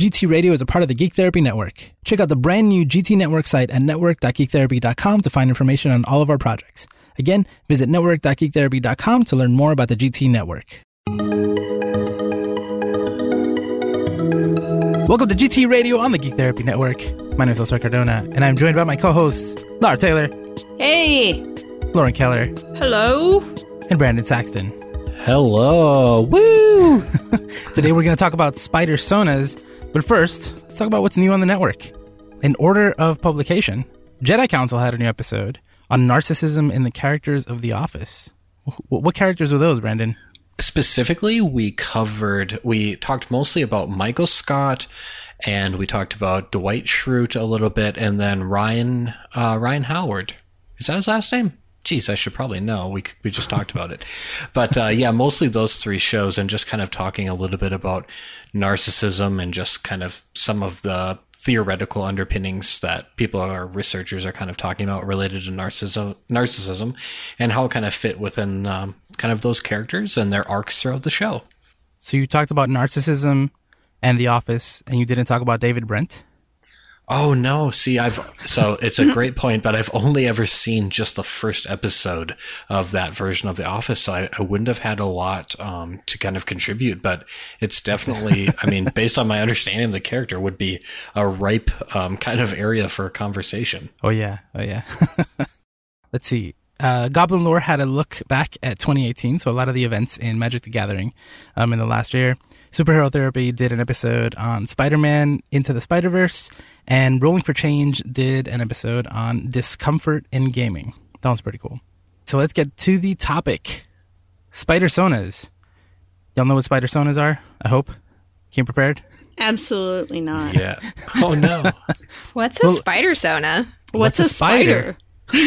GT Radio is a part of the Geek Therapy Network. Check out the brand new GT Network site at network.geektherapy.com to find information on all of our projects. Again, visit network.geektherapy.com to learn more about the GT Network. Welcome to GT Radio on the Geek Therapy Network. My name is Oscar Cardona, and I'm joined by my co-hosts, Lara Taylor, Hey. Lauren Keller, Hello. and Brandon Saxton. Hello. Woo! Today we're going to talk about spider sonas, but first, let's talk about what's new on the network. In order of publication, Jedi Council had a new episode on narcissism in the characters of The Office. What characters were those, Brandon? Specifically, we covered, we talked mostly about Michael Scott and we talked about Dwight Schrute a little bit and then Ryan, uh, Ryan Howard. Is that his last name? Jeez, I should probably know. We, we just talked about it. But uh, yeah, mostly those three shows and just kind of talking a little bit about narcissism and just kind of some of the theoretical underpinnings that people or researchers are kind of talking about related to narcissism, narcissism and how it kind of fit within um, kind of those characters and their arcs throughout the show. So you talked about narcissism and The Office, and you didn't talk about David Brent. Oh no! See, I've so it's a great point, but I've only ever seen just the first episode of that version of The Office, so I, I wouldn't have had a lot um, to kind of contribute. But it's definitely, I mean, based on my understanding of the character, would be a ripe um, kind of area for a conversation. Oh yeah, oh yeah. Let's see. Uh, Goblin Lore had a look back at 2018, so a lot of the events in Magic the Gathering um, in the last year. Superhero Therapy did an episode on Spider-Man Into the Spider-Verse, and Rolling for Change did an episode on discomfort in gaming. That was pretty cool. So let's get to the topic: spider sonas. Y'all know what spider sonas are? I hope. Came prepared. Absolutely not. Yeah. Oh no. What's a Well- spider sona? What's, What's a a spider? we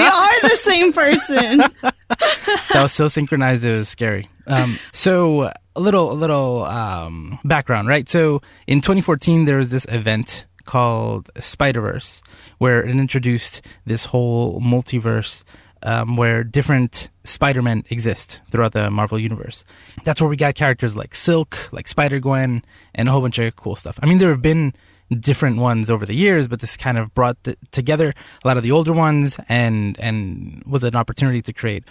are the same person. that was so synchronized it was scary. Um, so a little a little um, background right? So in 2014 there was this event called spider-verse where it introduced this whole multiverse um, where different spider-men exist throughout the marvel universe. That's where we got characters like silk like spider-gwen and a whole bunch of cool stuff. I mean there have been different ones over the years, but this kind of brought the, together a lot of the older ones and and was an opportunity to create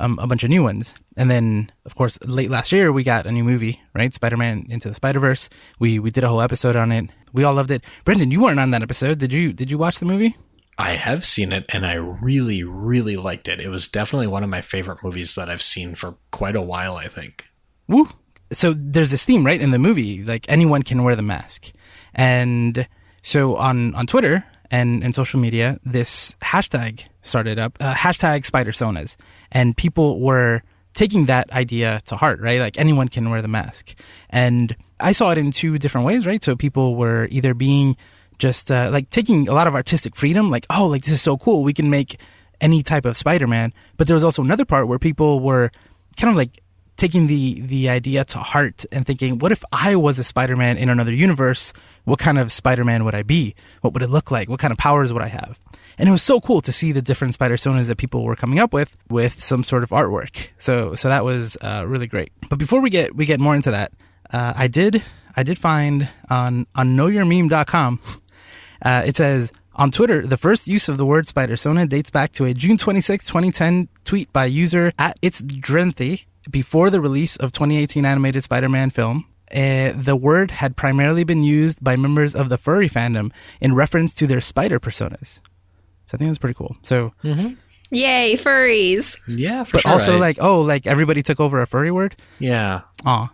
um, a bunch of new ones. And then, of course, late last year we got a new movie, right? Spider-Man Into the Spider-Verse. We we did a whole episode on it. We all loved it. Brandon, you weren't on that episode. Did you? Did you watch the movie? I have seen it and I really, really liked it. It was definitely one of my favorite movies that I've seen for quite a while, I think. Woo. So there's this theme, right, in the movie, like anyone can wear the mask. And so on, on Twitter and, and social media, this hashtag started up, uh, hashtag spider sonas. And people were taking that idea to heart, right? Like anyone can wear the mask. And I saw it in two different ways, right? So people were either being just uh, like taking a lot of artistic freedom, like, oh, like this is so cool. We can make any type of Spider Man. But there was also another part where people were kind of like taking the the idea to heart and thinking, what if I was a Spider-Man in another universe? What kind of Spider-Man would I be? What would it look like? What kind of powers would I have? And it was so cool to see the different spider sonas that people were coming up with with some sort of artwork. So so that was uh, really great. But before we get we get more into that, uh, I did I did find on on knowyourmeme.com. Uh, it says on Twitter, the first use of the word spider sona dates back to a June 26, 2010 tweet by user at it's Drenthi before the release of 2018 animated Spider-Man film. Uh, the word had primarily been used by members of the furry fandom in reference to their spider personas. So I think that's pretty cool. So, Yay, furries. Yeah, for but sure. also I- like, oh, like everybody took over a furry word. yeah. Aw.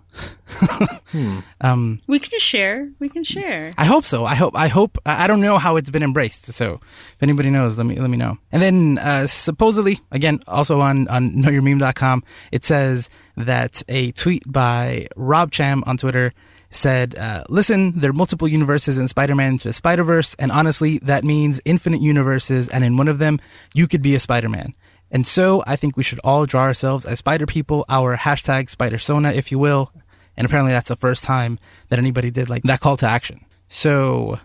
um, We can share. We can share. I hope so. I hope. I hope. I I don't know how it's been embraced. So if anybody knows, let me let me know. And then uh, supposedly, again, also on on knowyourmeme.com, it says that a tweet by Rob Cham on Twitter said, uh, "Listen, there are multiple universes in Spider-Man to the Spider-Verse, and honestly, that means infinite universes, and in one of them, you could be a Spider-Man." And so I think we should all draw ourselves as spider people, our hashtag spider sona, if you will. And apparently that's the first time that anybody did like that call to action. So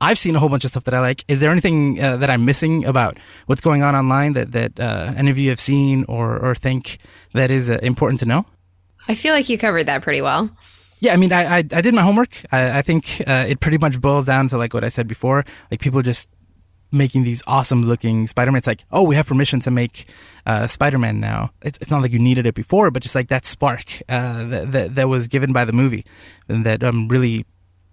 I've seen a whole bunch of stuff that I like. Is there anything uh, that I'm missing about what's going on online that, that uh, any of you have seen or, or think that is uh, important to know? I feel like you covered that pretty well. Yeah, I mean, I I, I did my homework. I, I think uh, it pretty much boils down to like what I said before. Like people just making these awesome looking Spider-Man. It's like, oh, we have permission to make uh, Spider-Man now. It's, it's not like you needed it before, but just like that spark uh, that, that that was given by the movie, and that um, really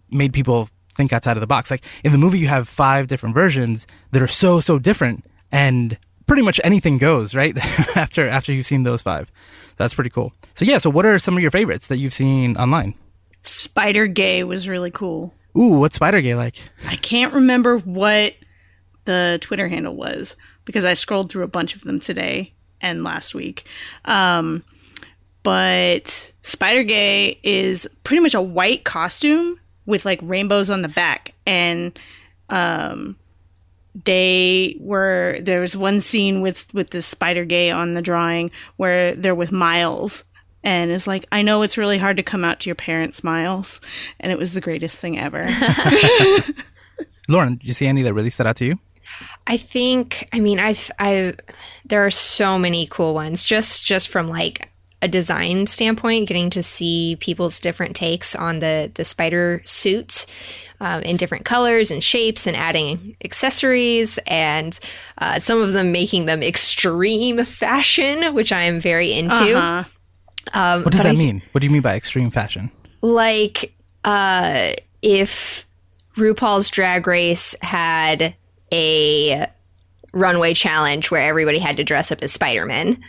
made people think outside of the box. Like in the movie, you have five different versions that are so so different, and pretty much anything goes right after after you've seen those five. That's pretty cool. So yeah, so what are some of your favorites that you've seen online? Spider Gay was really cool. Ooh, what's Spider Gay like? I can't remember what the Twitter handle was because I scrolled through a bunch of them today and last week. Um, but Spider Gay is pretty much a white costume with like rainbows on the back, and um, they were there was one scene with with the Spider Gay on the drawing where they're with Miles. And it's like, I know it's really hard to come out to your parents, Miles. And it was the greatest thing ever. Lauren, did you see any that really stood out to you? I think I mean I've I there are so many cool ones just just from like a design standpoint getting to see people's different takes on the the spider suits um, in different colors and shapes and adding accessories and uh, some of them making them extreme fashion which I am very into Uh-huh. um, What does that I- mean? What do you mean by extreme fashion? like uh if RuPaul's Drag Race had a runway challenge where everybody had to dress up as Spider-Man.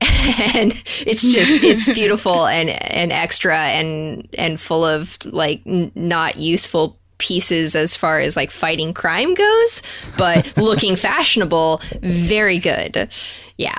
and it's just it's beautiful and and extra and and full of like n- not useful pieces as far as like fighting crime goes, but looking fashionable, very good. Yeah.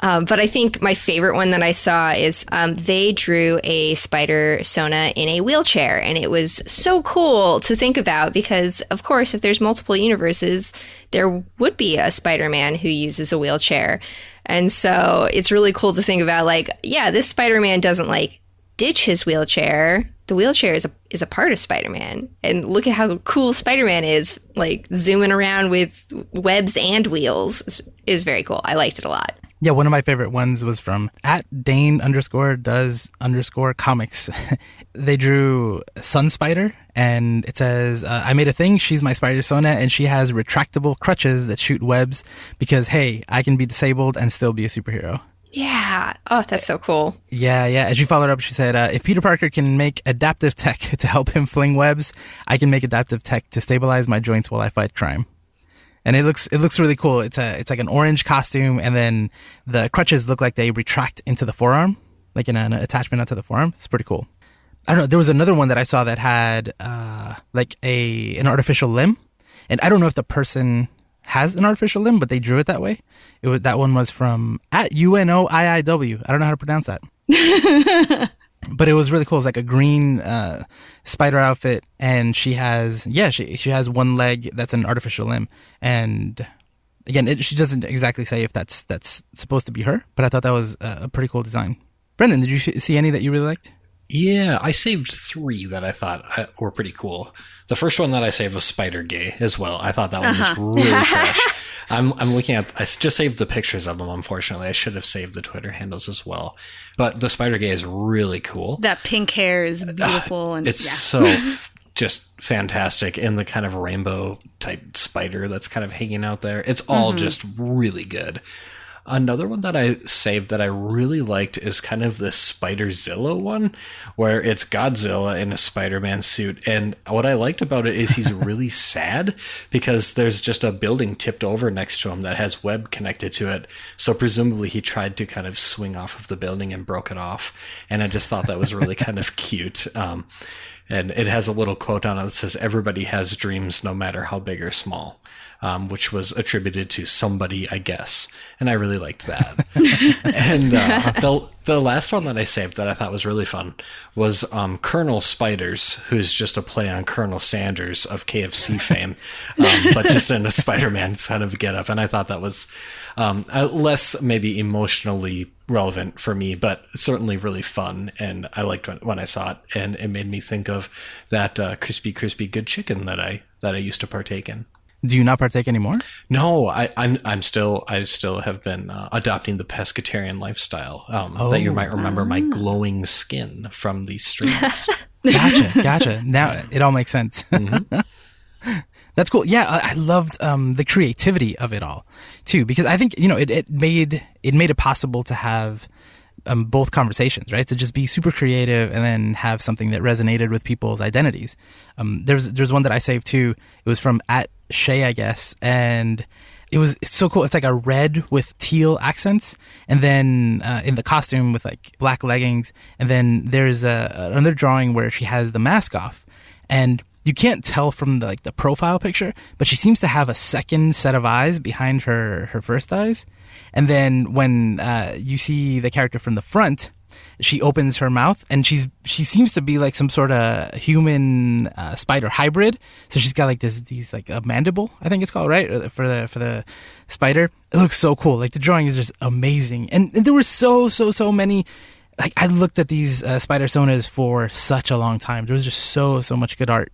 Um, but I think my favorite one that I saw is um, they drew a spider Sona in a wheelchair, and it was so cool to think about because, of course, if there's multiple universes, there would be a Spider-Man who uses a wheelchair, and so it's really cool to think about. Like, yeah, this Spider-Man doesn't like ditch his wheelchair. The wheelchair is a is a part of Spider-Man, and look at how cool Spider-Man is, like zooming around with webs and wheels. is, is very cool. I liked it a lot. Yeah, one of my favorite ones was from at Dane underscore does underscore comics. they drew Sun Spider, and it says, uh, "I made a thing. She's my Spider Sona, and she has retractable crutches that shoot webs because hey, I can be disabled and still be a superhero." Yeah. Oh, that's so cool. Yeah, yeah. As she followed up, she said, uh, "If Peter Parker can make adaptive tech to help him fling webs, I can make adaptive tech to stabilize my joints while I fight crime." And it looks it looks really cool. It's a it's like an orange costume, and then the crutches look like they retract into the forearm, like in an attachment onto the forearm. It's pretty cool. I don't know. There was another one that I saw that had uh, like a an artificial limb, and I don't know if the person has an artificial limb, but they drew it that way. It was that one was from at UNOIIW. I don't know how to pronounce that. but it was really cool. It's like a green uh, spider outfit, and she has yeah, she she has one leg that's an artificial limb, and again, it, she doesn't exactly say if that's that's supposed to be her, but I thought that was a, a pretty cool design. Brandon, did you see any that you really liked? Yeah, I saved three that I thought uh, were pretty cool. The first one that I saved was Spider Gay as well. I thought that one was really fresh. I'm I'm looking at. I just saved the pictures of them. Unfortunately, I should have saved the Twitter handles as well. But the Spider Gay is really cool. that pink hair is uh, beautiful, and It's yeah. so just fantastic, and the kind of rainbow type spider that's kind of hanging out there. It's all mm-hmm. just really good. Another one that I saved that I really liked is kind of the Spiderzilla one, where it's Godzilla in a Spider-Man suit. And what I liked about it is he's really sad because there's just a building tipped over next to him that has web connected to it. So presumably he tried to kind of swing off of the building and broke it off. And I just thought that was really kind of cute. Um, and it has a little quote on it that says, "Everybody has dreams, no matter how big or small," um, which was attributed to somebody, I guess, and I really liked that. and uh, the the last one that I saved that I thought was really fun was um, Colonel Spiders, who's just a play on Colonel Sanders of KFC fame, um, but just in a Spider-Man kind of getup, and I thought that was um, less maybe emotionally relevant for me, but certainly really fun. And I liked when, when I saw it, and it made me think of that uh, crispy, crispy good chicken that I that I used to partake in. Do you not partake anymore? No, I, I'm I'm still I still have been uh, adopting the pescatarian lifestyle. Um, That you might remember my glowing skin from these streams. Gotcha, gotcha. Now it all makes sense. That's cool. Yeah, I, I loved um, the creativity of it all too, because I think you know it, it made it made it possible to have um, both conversations, right? To just be super creative and then have something that resonated with people's identities. Um, there's there's one that I saved too. It was from at Shay, I guess, and it was it's so cool. It's like a red with teal accents, and then uh, in the costume with like black leggings, and then there's a, another drawing where she has the mask off, and you can't tell from the like the profile picture, but she seems to have a second set of eyes behind her her first eyes, and then when uh, you see the character from the front, she opens her mouth and she's she seems to be like some sort of human uh, spider hybrid. So she's got like this these like a mandible, I think it's called, right? Uh, For the for the spider. It looks so cool. Like the drawing is just amazing. And, and there were so so so many like I looked at these uh, spider sonas for such a long time. There was just so so much good art.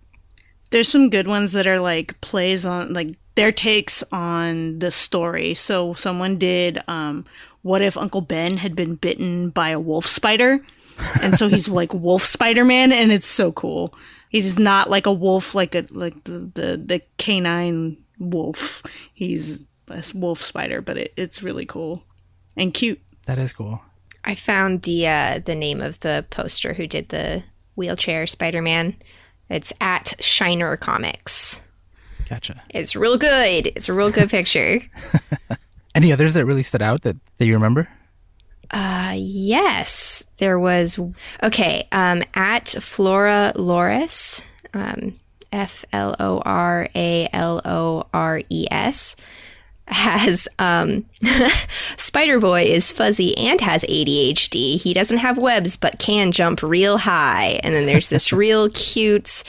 There's some good ones that are like plays on like their takes on the story. So someone did um what if Uncle Ben had been bitten by a wolf spider? And so he's like wolf Spider Man and it's so cool. He's not like a wolf like a like the the, the canine wolf. He's a wolf spider, but it, it's really cool and cute. That is cool. I found the uh, the name of the poster who did the wheelchair Spider Man. It's at Shiner Comics. Gotcha. It's real good. It's a real good picture. Any others that really stood out that, that you remember? Uh, yes, there was. Okay, um, at Flora Loris, um, F L O R A L O R E S, has um, Spider Boy is fuzzy and has ADHD. He doesn't have webs, but can jump real high. And then there's this real cute,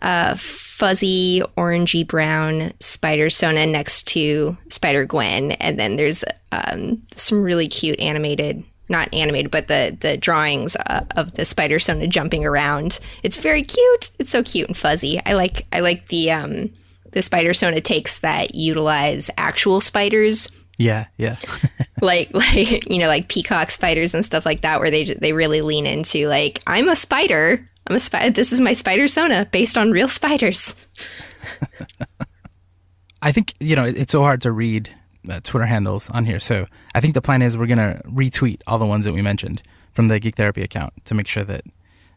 uh, fuzzy orangey brown spider Sona next to Spider Gwen, and then there's um, some really cute animated. Not animated, but the the drawings uh, of the spider Sona jumping around. It's very cute. It's so cute and fuzzy. I like I like the um, the spider Sona takes that utilize actual spiders Yeah, yeah. like like you know like peacock spiders and stuff like that where they they really lean into like I'm a spider I'm a spider this is my spider sona based on real spiders I think you know it's so hard to read uh, Twitter handles on here. So I think the plan is we're gonna retweet all the ones that we mentioned from the Geek Therapy account to make sure that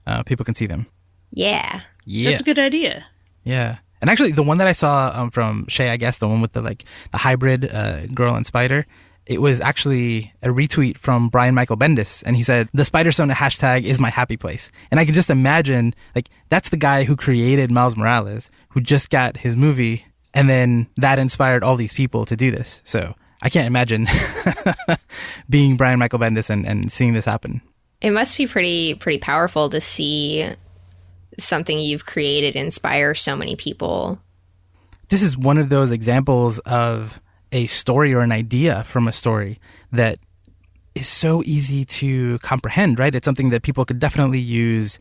uh, people can see them. yeah Yeah, That's a good idea. yeah. And actually, the one that I saw um, from Shay, I guess the one with the like the hybrid uh, girl and spider, it was actually a retweet from Brian Michael Bendis, and he said the Spider Sona hashtag is my happy place. And I can just imagine like that's the guy who created Miles Morales, who just got his movie, and then that inspired all these people to do this. So I can't imagine being Brian Michael Bendis and, and seeing this happen. it must be pretty pretty powerful to see something you've created inspire so many people this is one of those examples of a story or an idea from a story that is so easy to comprehend, right? It's something that people could definitely use.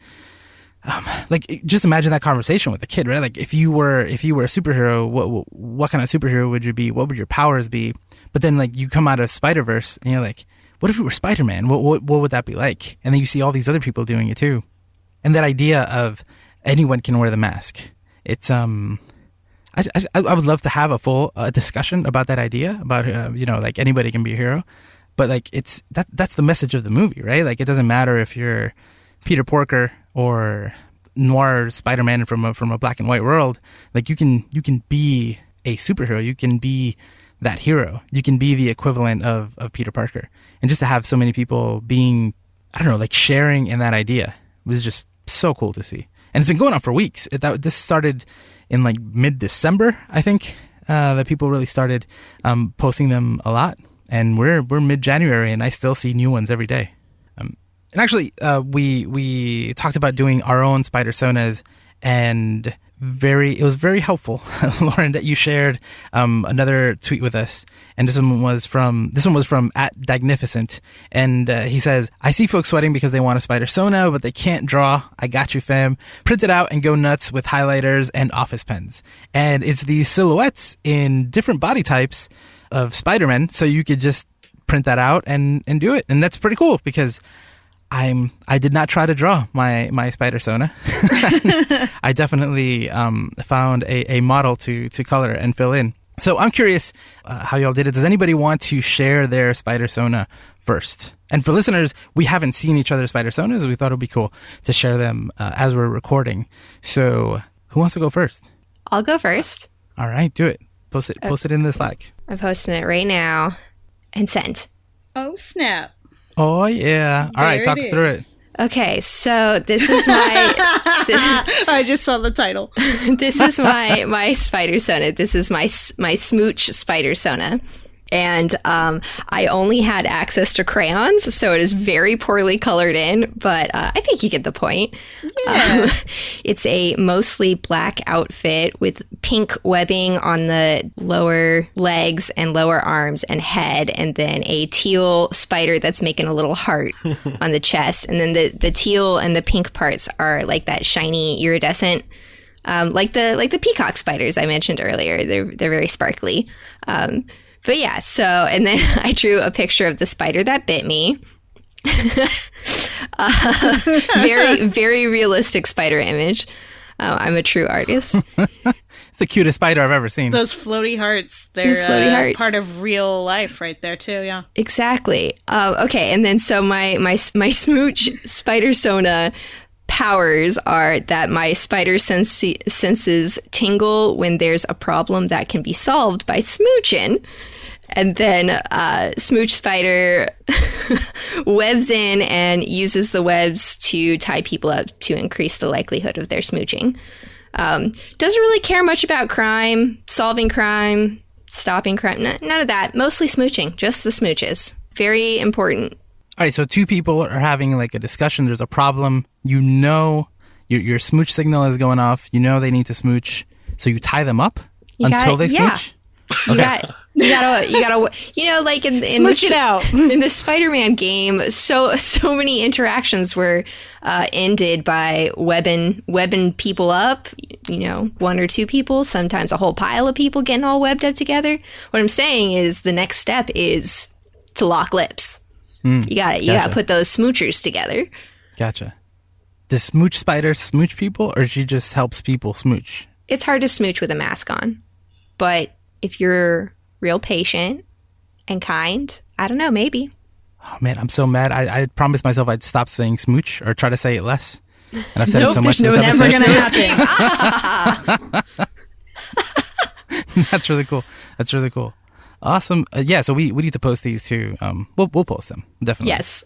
Um, like, just imagine that conversation with a kid, right? Like, if you were if you were a superhero, what what, kind of superhero would you be? What would your powers be? But then, like, you come out of Spider Verse, and you're like, what if you were Spider Man? What, what what would that be like? And then you see all these other people doing it too, and that idea of anyone can wear the mask. It's um I, I, I would love to have a full uh, discussion about that idea about uh, you know like anybody can be a hero, but like it's that that's the message of the movie, right? Like it doesn't matter if you're Peter Porker or noir Spider-Man from a, from a black and white world. Like you can you can be a superhero. You can be that hero. You can be the equivalent of of Peter Parker. And just to have so many people being I don't know like sharing in that idea was just so cool to see. And it's been going on for weeks. It, that this started in like mid December, I think, uh, that people really started um, posting them a lot. And we're we're mid January, and I still see new ones every day. Um, and actually, uh, we we talked about doing our own spider sonas, and very it was very helpful, Lauren, that you shared um, another tweet with us, and this one was from this one was from at Magnificent, and uh, he says, "I see folks sweating because they want a spider sona, but they can't draw. I got you, fam. Print it out and go nuts with highlighters and office pens, and it's these silhouettes in different body types of Spider-Man, so you could just print that out and and do it, and that's pretty cool because." I'm I did not try to draw my my spider sona. I definitely um, found a, a model to to color and fill in. So I'm curious uh, how y'all did it. Does anybody want to share their spider sona first? And for listeners, we haven't seen each other's spider sonas. We thought it would be cool to share them uh, as we're recording. So who wants to go first? I'll go first. All right, do it. Post it. Post it in the Slack. I'm posting it right now and send. Oh snap! Oh yeah. All right, There talk us through it. Okay, so this is my I just saw the title. this is my my spider sona. This is my my smooch spider sona. And um, I only had access to crayons, so it is very poorly colored in, but uh, I think you get the point. Yeah. Um, it's a mostly black outfit with pink webbing on the lower legs and lower arms and head, and then a teal spider that's making a little heart on the chest. And then the, the teal and the pink parts are like that shiny iridescent um, like the like the peacock spiders I mentioned earlier. They're they're very sparkly. Um, but yeah, so and then I drew a picture of the spider that bit me. uh, very very realistic spider image. Uh, I'm a true artist. It's the cutest spider I've ever seen. Those floaty hearts, they're Floaty uh, hearts. part of real life right there too. Yeah. Exactly. Uh, okay, and then so my my my smooch spider sona powers are that my spider sense- senses tingle when there's a problem that can be solved by smooching. And then uh, Smooch Spider webs in and uses the webs to tie people up to increase the likelihood of their smooching. Um, doesn't really care much about crime, solving crime, stopping crime, n- none of that. Mostly smooching, just the smooches. Very important. All right, so two people are having like a discussion. There's a problem. You know, your your smooch signal is going off. You know they need to smooch, so you tie them up You until gotta- they yeah. You got, you gotta, you gotta, you know, like in, in Smooch the, it out. in the Spider-Man game, so so many interactions were uh, ended by webbing webbing people up. You know, one or two people, sometimes a whole pile of people getting all webbed up together. What I'm saying is, the next step is to lock lips. you got to You got to put those smoochers together. Gotcha. Does smooch spider smooch people, or she just helps people smooch? It's hard to smooch with a mask on, but if you're real patient and kind, I don't know, maybe. Oh man, I'm so mad. I, I promised myself I'd stop saying smooch or try to say it less, and I've said it so much. no- episode. Never gonna happen. That's really cool. That's really cool. Awesome. Uh, yeah, so we, we need to post these too. Um, we'll we'll post them definitely. Yes.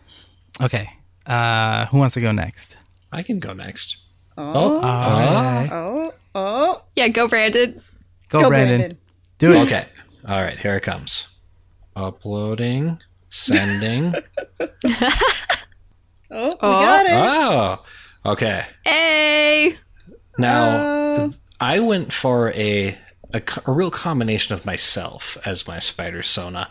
Okay. Uh, who wants to go next? I can go next. Oh. Oh, ah. Oh. Oh. Yeah, go Brandon. Go, Go, Brandon. Brandon. Do it. okay. All right, here it comes. Uploading, sending. Oh. We Oh. got it. oh, okay. Hey. Now, oh. I went for a, a a real combination of myself as my spider sona.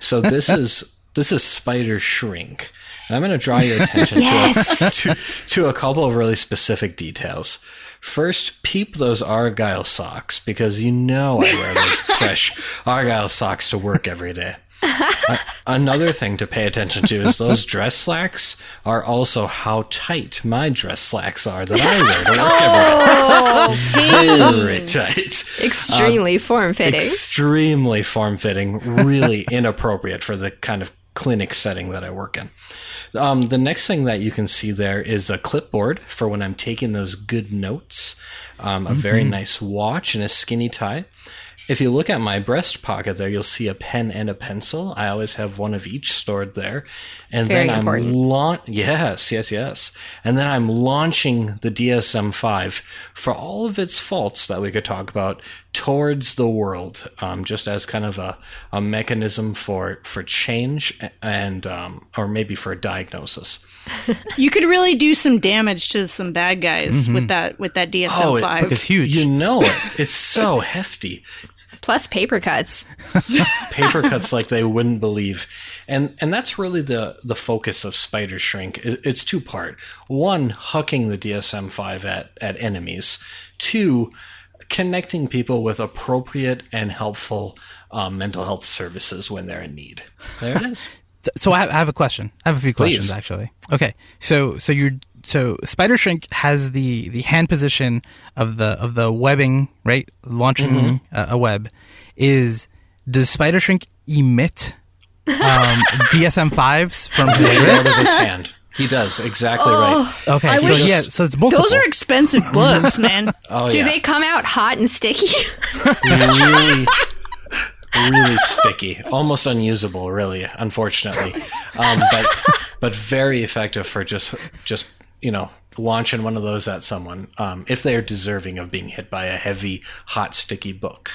So this is this is spider shrink, and I'm going to draw your attention Yes. to, a, to to a couple of really specific details. First, peep those argyle socks because you know I wear those fresh argyle socks to work every day. A- Another thing to pay attention to is those dress slacks are also how tight my dress slacks are that I wear to work every day. Oh, Very tight. Extremely um, form fitting. Extremely form fitting, really inappropriate for the kind of clinic setting that I work in. Um, the next thing that you can see there is a clipboard for when I'm taking those good notes, um, a very nice watch, and a skinny tie. If you look at my breast pocket there, you'll see a pen and a pencil. I always have one of each stored there. And Very then important. I'm launch yes, yes, yes. And then I'm launching the DSM-5 for all of its faults that we could talk about towards the world, um, just as kind of a, a mechanism for for change and um, or maybe for a diagnosis. You could really do some damage to some bad guys with that with that DSM Oh, it- five. It's huge. You know it. It's so hefty. Plus paper cuts. paper cuts like they wouldn't believe and and that's really the the focus of spider shrink It- it's two part one hucking the dsm-5 at at enemies two connecting people with appropriate and helpful um, mental health services when they're in need there it is So- I have, I have a question. I have a few questions Please. actually. Okay, so so you're so Spider Shrink has the the hand position of the of the webbing right, launching Mm-hmm. a, a web. Is does Spider Shrink emit um, DSM fives from his wrist? out of his hand he does exactly right Okay, I so wish- yeah, so it's multiple. Those are expensive books, man. oh Do yeah they come out hot and sticky? really really sticky almost unusable really unfortunately um, but but very effective for just just you know launching one of those at someone um, if they are deserving of being hit by a heavy hot sticky book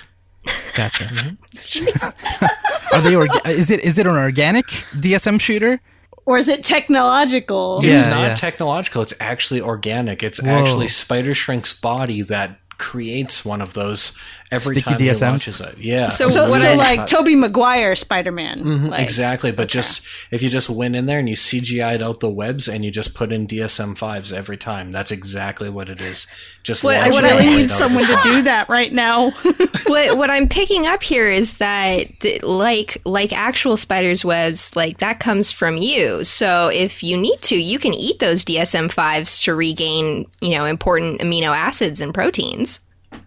Gotcha. are they? Orga- is it is it an organic DSM shooter? or is it technological? it's not yeah. technological it's actually organic it's actually spider shrink's body that creates one of those every Sticky time he DSMs? launches it yeah So So, What so I- like Tobey Maguire Spider Man. Mm-hmm, like, exactly but just if you just went in there and you cgi'd out the webs and you just put in dsm5s every time that's exactly what it is just What, I launching really need someone to do that right now. what what I'm picking up here is that th- like like actual spiders webs like that comes from you. So if you need to, you can eat those DSM-5s to regain, you know, important amino acids and proteins.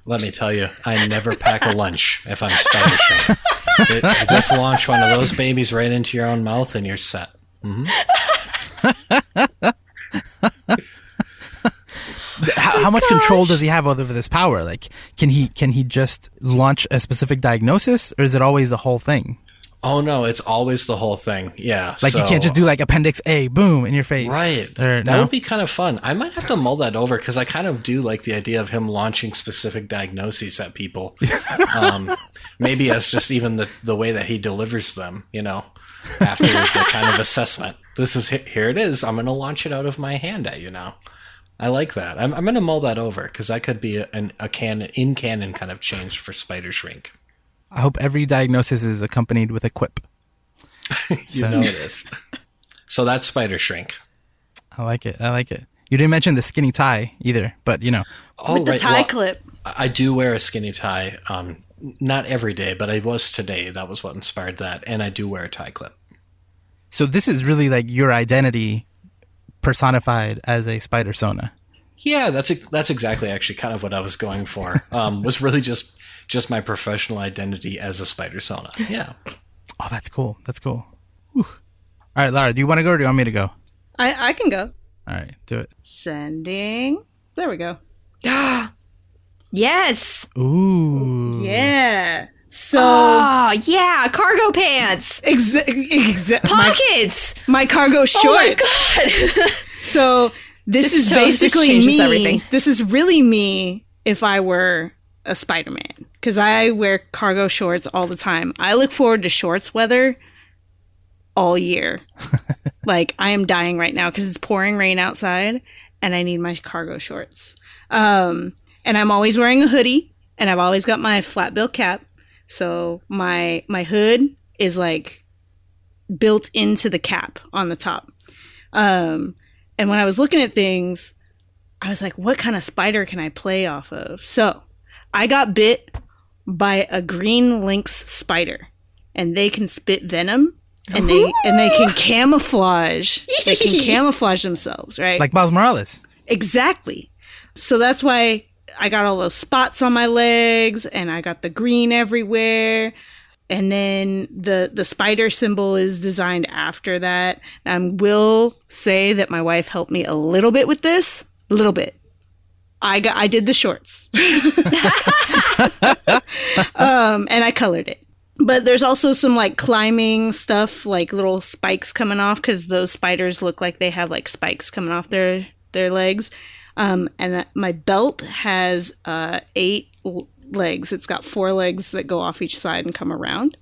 Let me tell you, I never pack a lunch if I'm spider. It- just launch one of those babies right into your own mouth and you're set. Mm-hmm. How, how much control does he have over this power? Like, can he can he just launch a specific diagnosis, or is it always the whole thing? Oh no, it's always the whole thing. Yeah. Like, you can't just do like Appendix A, boom, in your face, Right. Or, that no? would be kind of fun. I might have to mull that over because I kind of do like the idea of him launching specific diagnoses at people. um, maybe as just even the, the way that he delivers them, you know, after the kind of assessment. This is here it is. I'm going to launch it out of my hand at you now. I like that. I'm, I'm going to mull that over because that could be a, an, a canon in canon kind of change for Spider Shrink. I hope every diagnosis is accompanied with a quip. You So- know it is. So that's Spider Shrink. I like it. I like it. You didn't mention the skinny tie either, but you know, Oh, With the right. tie Well, clip. I do wear a skinny tie. Um, not every day, but I was today. That was what inspired that, and I do wear a tie clip. so this is really like your identity personified as a spider sona. Yeah, that's that's exactly actually kind of what I was going for. Um, was really just just my professional identity as a spider sona. Yeah. Oh, that's cool. That's cool. Whew. All right, Lara, do you want to go or do you want me to go? I, I can go. All right, do it. Sending. There we go. Yes. Ooh. Yeah. So Oh, yeah, cargo pants. exa- exa- Pockets. my cargo shorts. Oh my god. So this, This is so- this basically changes me. everything. This is really me if I were a Spider-Man because I wear cargo shorts all the time. I look forward to shorts weather all year. like I am dying right now because it's pouring rain outside and I need my cargo shorts. Um, and I'm always wearing a hoodie and I've always got my flat bill cap. So my my hood is like built into the cap on the top. Um, and when I was looking at things, I was like, what kind of spider can I play off of? So I got bit by a green lynx spider, and they can spit venom. And they and they can camouflage. They can camouflage themselves, right? Like Miles Morales. Exactly. So that's why I got all those spots on my legs and I got the green everywhere. And then the the spider symbol is designed after that. I will say that my wife helped me a little bit with this, a little bit. I got I did the shorts. um, and I colored it. But there's also some like climbing stuff, like little spikes coming off because those spiders look like they have like spikes coming off their their legs. Um, and my belt has uh, eight l- legs. It's got four legs that go off each side and come around.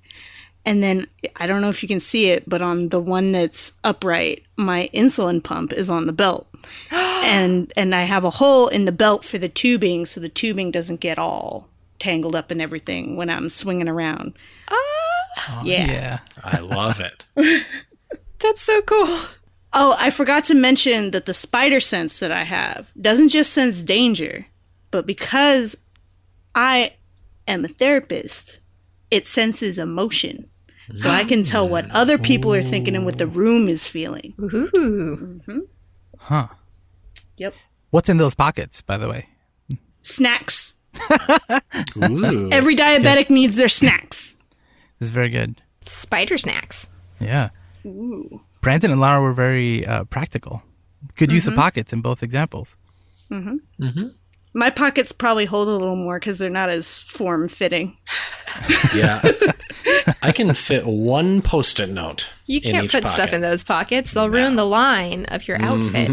And then I don't know if you can see it, but on the one that's upright, my insulin pump is on the belt. and and I have a hole in the belt for the tubing so the tubing doesn't get all tangled up and everything when I'm swinging around. Ah. Oh, yeah. Yeah. I love it. That's so cool. Oh, I forgot to mention that the spider sense that I have doesn't just sense danger, but because I am a therapist, it senses emotion. So I can tell what mm-hmm. other people are thinking and what the room is feeling. Ooh. Mm-hmm. Huh. Yep. What's in those pockets, by the way? Snacks. Ooh. Every diabetic needs their snacks. This is very good. Spider snacks. Yeah. Ooh. Brandon and Lara were very uh, practical. Good use of mm-hmm. pockets in both examples. My pockets probably hold a little more because they're not as form fitting. yeah. I can fit one post-it note. You can't each put stuff in those pockets. They'll ruin the line of your outfit.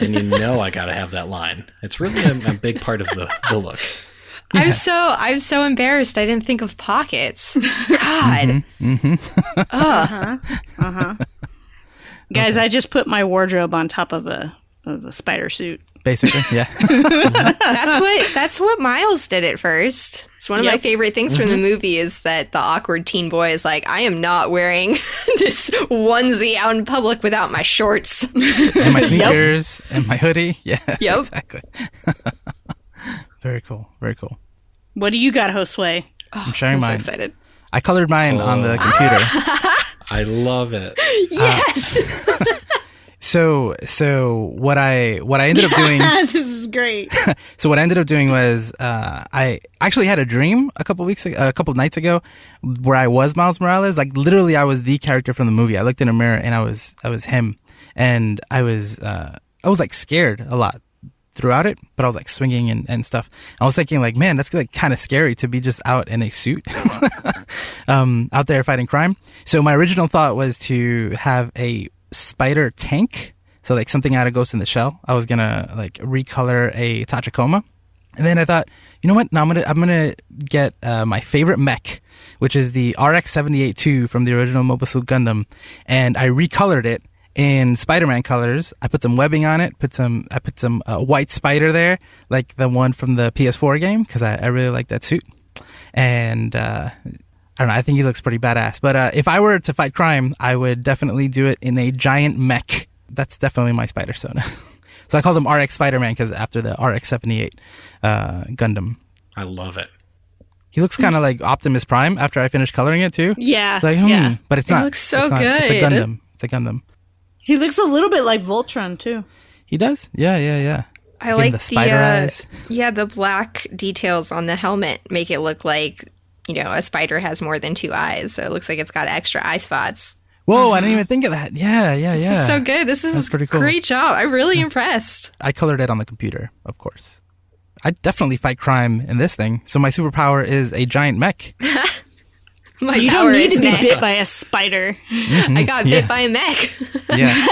and you know I got to have that line. It's really a, a big part of the, the look. I'm so I'm so embarrassed. I didn't think of pockets. God. Uh huh. Uh huh. Guys, I just put my wardrobe on top of a of a spider suit. Basically, yeah. That's what that's what Miles did at first. It's one of my favorite things from the mm-hmm. movie is that the awkward teen boy is like, I am not wearing this onesie out in public without my shorts. and my sneakers and my hoodie. Yeah. Yep. Exactly. very cool. Very cool. What do you got, Josue? Oh, I'm sharing I'm so excited. I colored mine on the oh. computer. I love it. Yes. Ah. So so what I what I ended up doing this is great. so what I ended up doing was uh, I actually had a dream a couple weeks ago, a couple nights ago where I was Miles Morales. Like literally, I was the character from the movie. I looked in a mirror and I was I was him, and I was uh, I was like scared a lot throughout it, but I was like swinging and, and stuff. I was thinking like, man, that's like kind of scary to be just out in a suit, um, out there fighting crime. So my original thought was to have a spider tank. So like something out of Ghost in the Shell. I was gonna like recolor a Tachikoma. And then I thought, you know what? Now I'm gonna I'm gonna get uh, my favorite mech, which is the RX-78-2 from the original Mobile Suit Gundam, and I recolored it in Spider-Man colors. I put some webbing on it. Put some I put some uh, white spider there, like the one from the PS4 game, because I, I really like that suit. And uh, I don't know. I think he looks pretty badass. But uh, if I were to fight crime, I would definitely do it in a giant mech. That's definitely my spider persona. so I called him RX Spider Man because after the RX 78 uh, Gundam. I love it. He looks kind of like Optimus Prime after I finished coloring it too. Yeah. It's like, hmm, yeah. but it's It not. looks so it's not- It's a. Gundam. It's a Gundam. He looks a little bit like Voltron too. He does? Yeah, yeah, yeah. I Give like the the, spider uh, eyes. Yeah, the black details on the helmet make it look like you know a spider has more than two eyes, so it looks like it's got extra eye spots. Whoa, I didn't even think of that. Yeah, yeah, This yeah. is so good. This is That's pretty cool. great job. I'm really impressed. I colored it on the computer, of course. I definitely fight crime in this thing. So my superpower is a giant mech. My You power don't need is to be mech. bit by a spider. I got Yeah. bit by a mech. Yeah.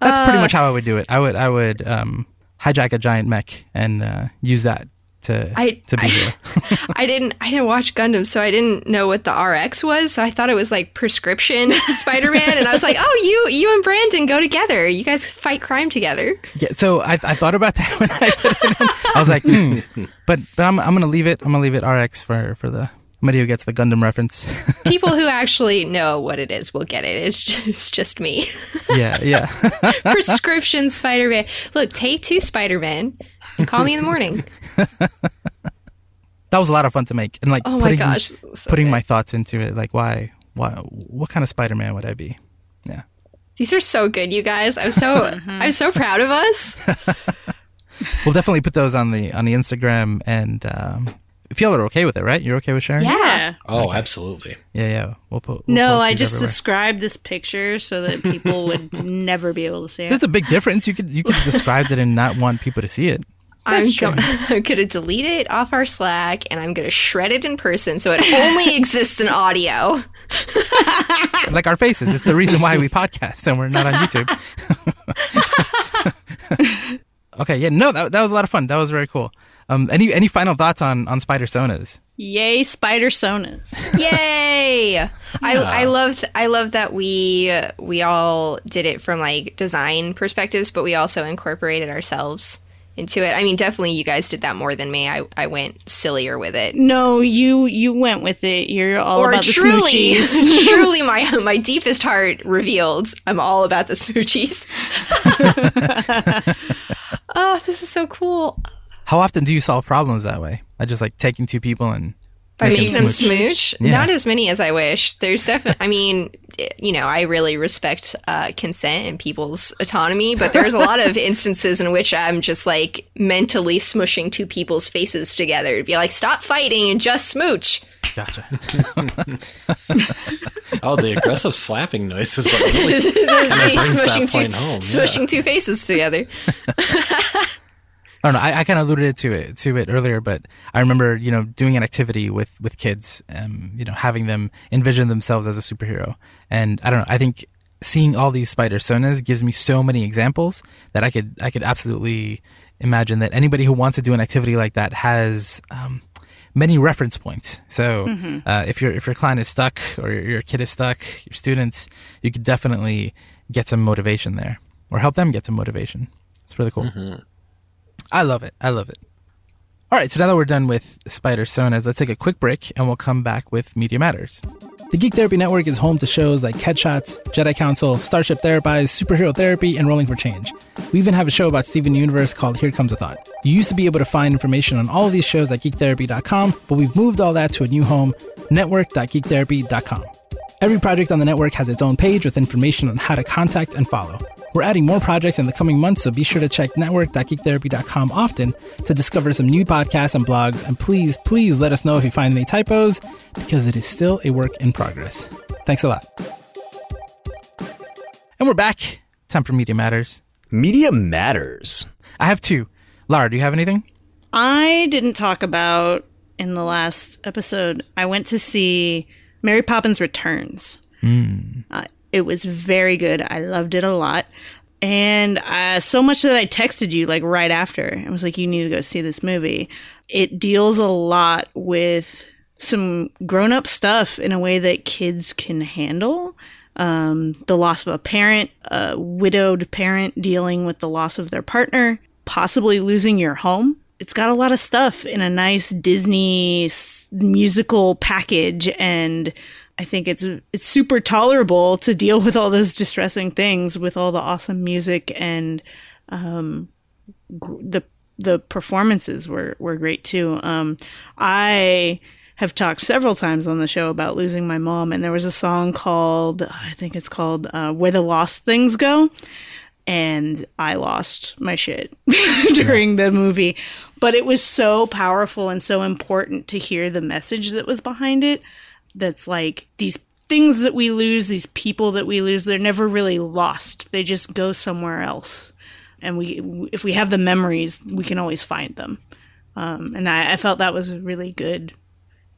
That's pretty much how I would do it. I would I would um, hijack a giant mech and uh, use that to I- to be I- here. I didn't I didn't watch Gundam, so I didn't know what the RX was. So I thought it was like prescription Spider-Man, and I was like, "Oh, you you and Brandon go together. You guys fight crime together." Yeah, so I, I thought about that when I put it in. I was like, hmm. but but I'm I'm gonna leave it. I'm gonna leave it RX for for the somebody who gets the Gundam reference. People who actually know what it is will get it. It's just, it's just me. yeah, yeah. prescription Spider-Man. Look, take two Spider-Man and call me in the morning. that was a lot of fun to make and like Oh my putting gosh, so putting good. my thoughts into it. Like why why what kind of Spider Man would I be? Yeah. These are so good, you guys. I'm so I'm so proud of us. We'll definitely put those on the on the Instagram and um, if y'all are okay with it, right? You're okay with sharing? Yeah. Yeah. Oh, absolutely. yeah, yeah. We'll put. We'll No, post I just everywhere. described this picture so that people would never be able to see it. There's a big difference. You could you could describe it and not want people to see it. I'm, go- I'm gonna delete it off our Slack and I'm gonna shred it in person so it only exists in audio. Like our faces. It's the reason why we podcast and we're not on YouTube. okay, yeah, no, that, that was a lot of fun. That was very cool. Um, any any final thoughts on on Spider Sonas? Yay, Spider Sonas. Yay! I I love I love that we we all did it from like design perspectives, but we also incorporated ourselves into it. I mean, definitely you guys did that more than me. I I went sillier with it. No, you you went with it. You're all Or about the truly, smoochies. truly, my my deepest heart revealed. I'm all about the smoochies. oh, this is so cool. How often do you solve problems that way? I just like taking two people and By making making them smooch, Yeah. not as many as I wish. There's definitely, I mean, you know, I really respect uh, consent and people's autonomy, but there's a lot of instances in which I'm just like mentally smushing two people's faces together to be like, stop fighting and just smooch. Gotcha. Oh, the aggressive slapping noise is what really This is me brings that smushing, two, point home, yeah. smushing two faces together. I don't know. I, I kind of alluded to it to it earlier, but I remember you know doing an activity with with kids, um, you know, having them envision themselves as a superhero, and I don't know. I think seeing all these spidersonas gives me so many examples that I could I could absolutely imagine that anybody who wants to do an activity like that has. Um, Many reference points. So, uh, if your if your client is stuck or your, your kid is stuck, your students, you could definitely get some motivation there, or help them get some motivation. It's really cool. I love it. I love it. All right, so now that we're done with Spidersonas, let's take a quick break and we'll come back with Media Matters. The Geek Therapy Network is home to shows like Headshots, Jedi Council, Starship Therapies, Superhero Therapy, and Rolling for Change. We even have a show about Steven Universe called Here Comes a Thought. You used to be able to find information on all of these shows at geektherapy.com, but we've moved all that to a new home, network.geektherapy.com. Every project on the network has its own page with information on how to contact and follow. We're adding more projects in the coming months, so be sure to check network.geektherapy.com often to discover some new podcasts and blogs. And please, please let us know if you find any typos, because it is still a work in progress. Thanks a lot. And we're back. Time for Media Matters. Media matters. I have two. Lara, do you have anything? I didn't talk about in the last episode. I went to see Mary Poppins Returns. Uh, it was very good. I loved it a lot. And uh, so much that I texted you like right after. I was like, you need to go see this movie. It deals a lot with some grown up stuff in a way that kids can handle. Um, the loss of a parent, a widowed parent dealing with the loss of their partner, possibly losing your home. It's got a lot of stuff in a nice Disney musical package, and I think it's it's super tolerable to deal with all those distressing things with all the awesome music and um, gr- the the performances were were great too. Um, I have talked several times on the show about losing my mom, and there was a song called I think it's called uh, "Where the Lost Things Go." And I lost my shit during the movie. But it was so powerful and so important to hear the message that was behind it. That's like these things that we lose, these people that we lose, they're never really lost. They just go somewhere else. And we, if we have the memories, we can always find them. Um, and I, I felt that was a really good,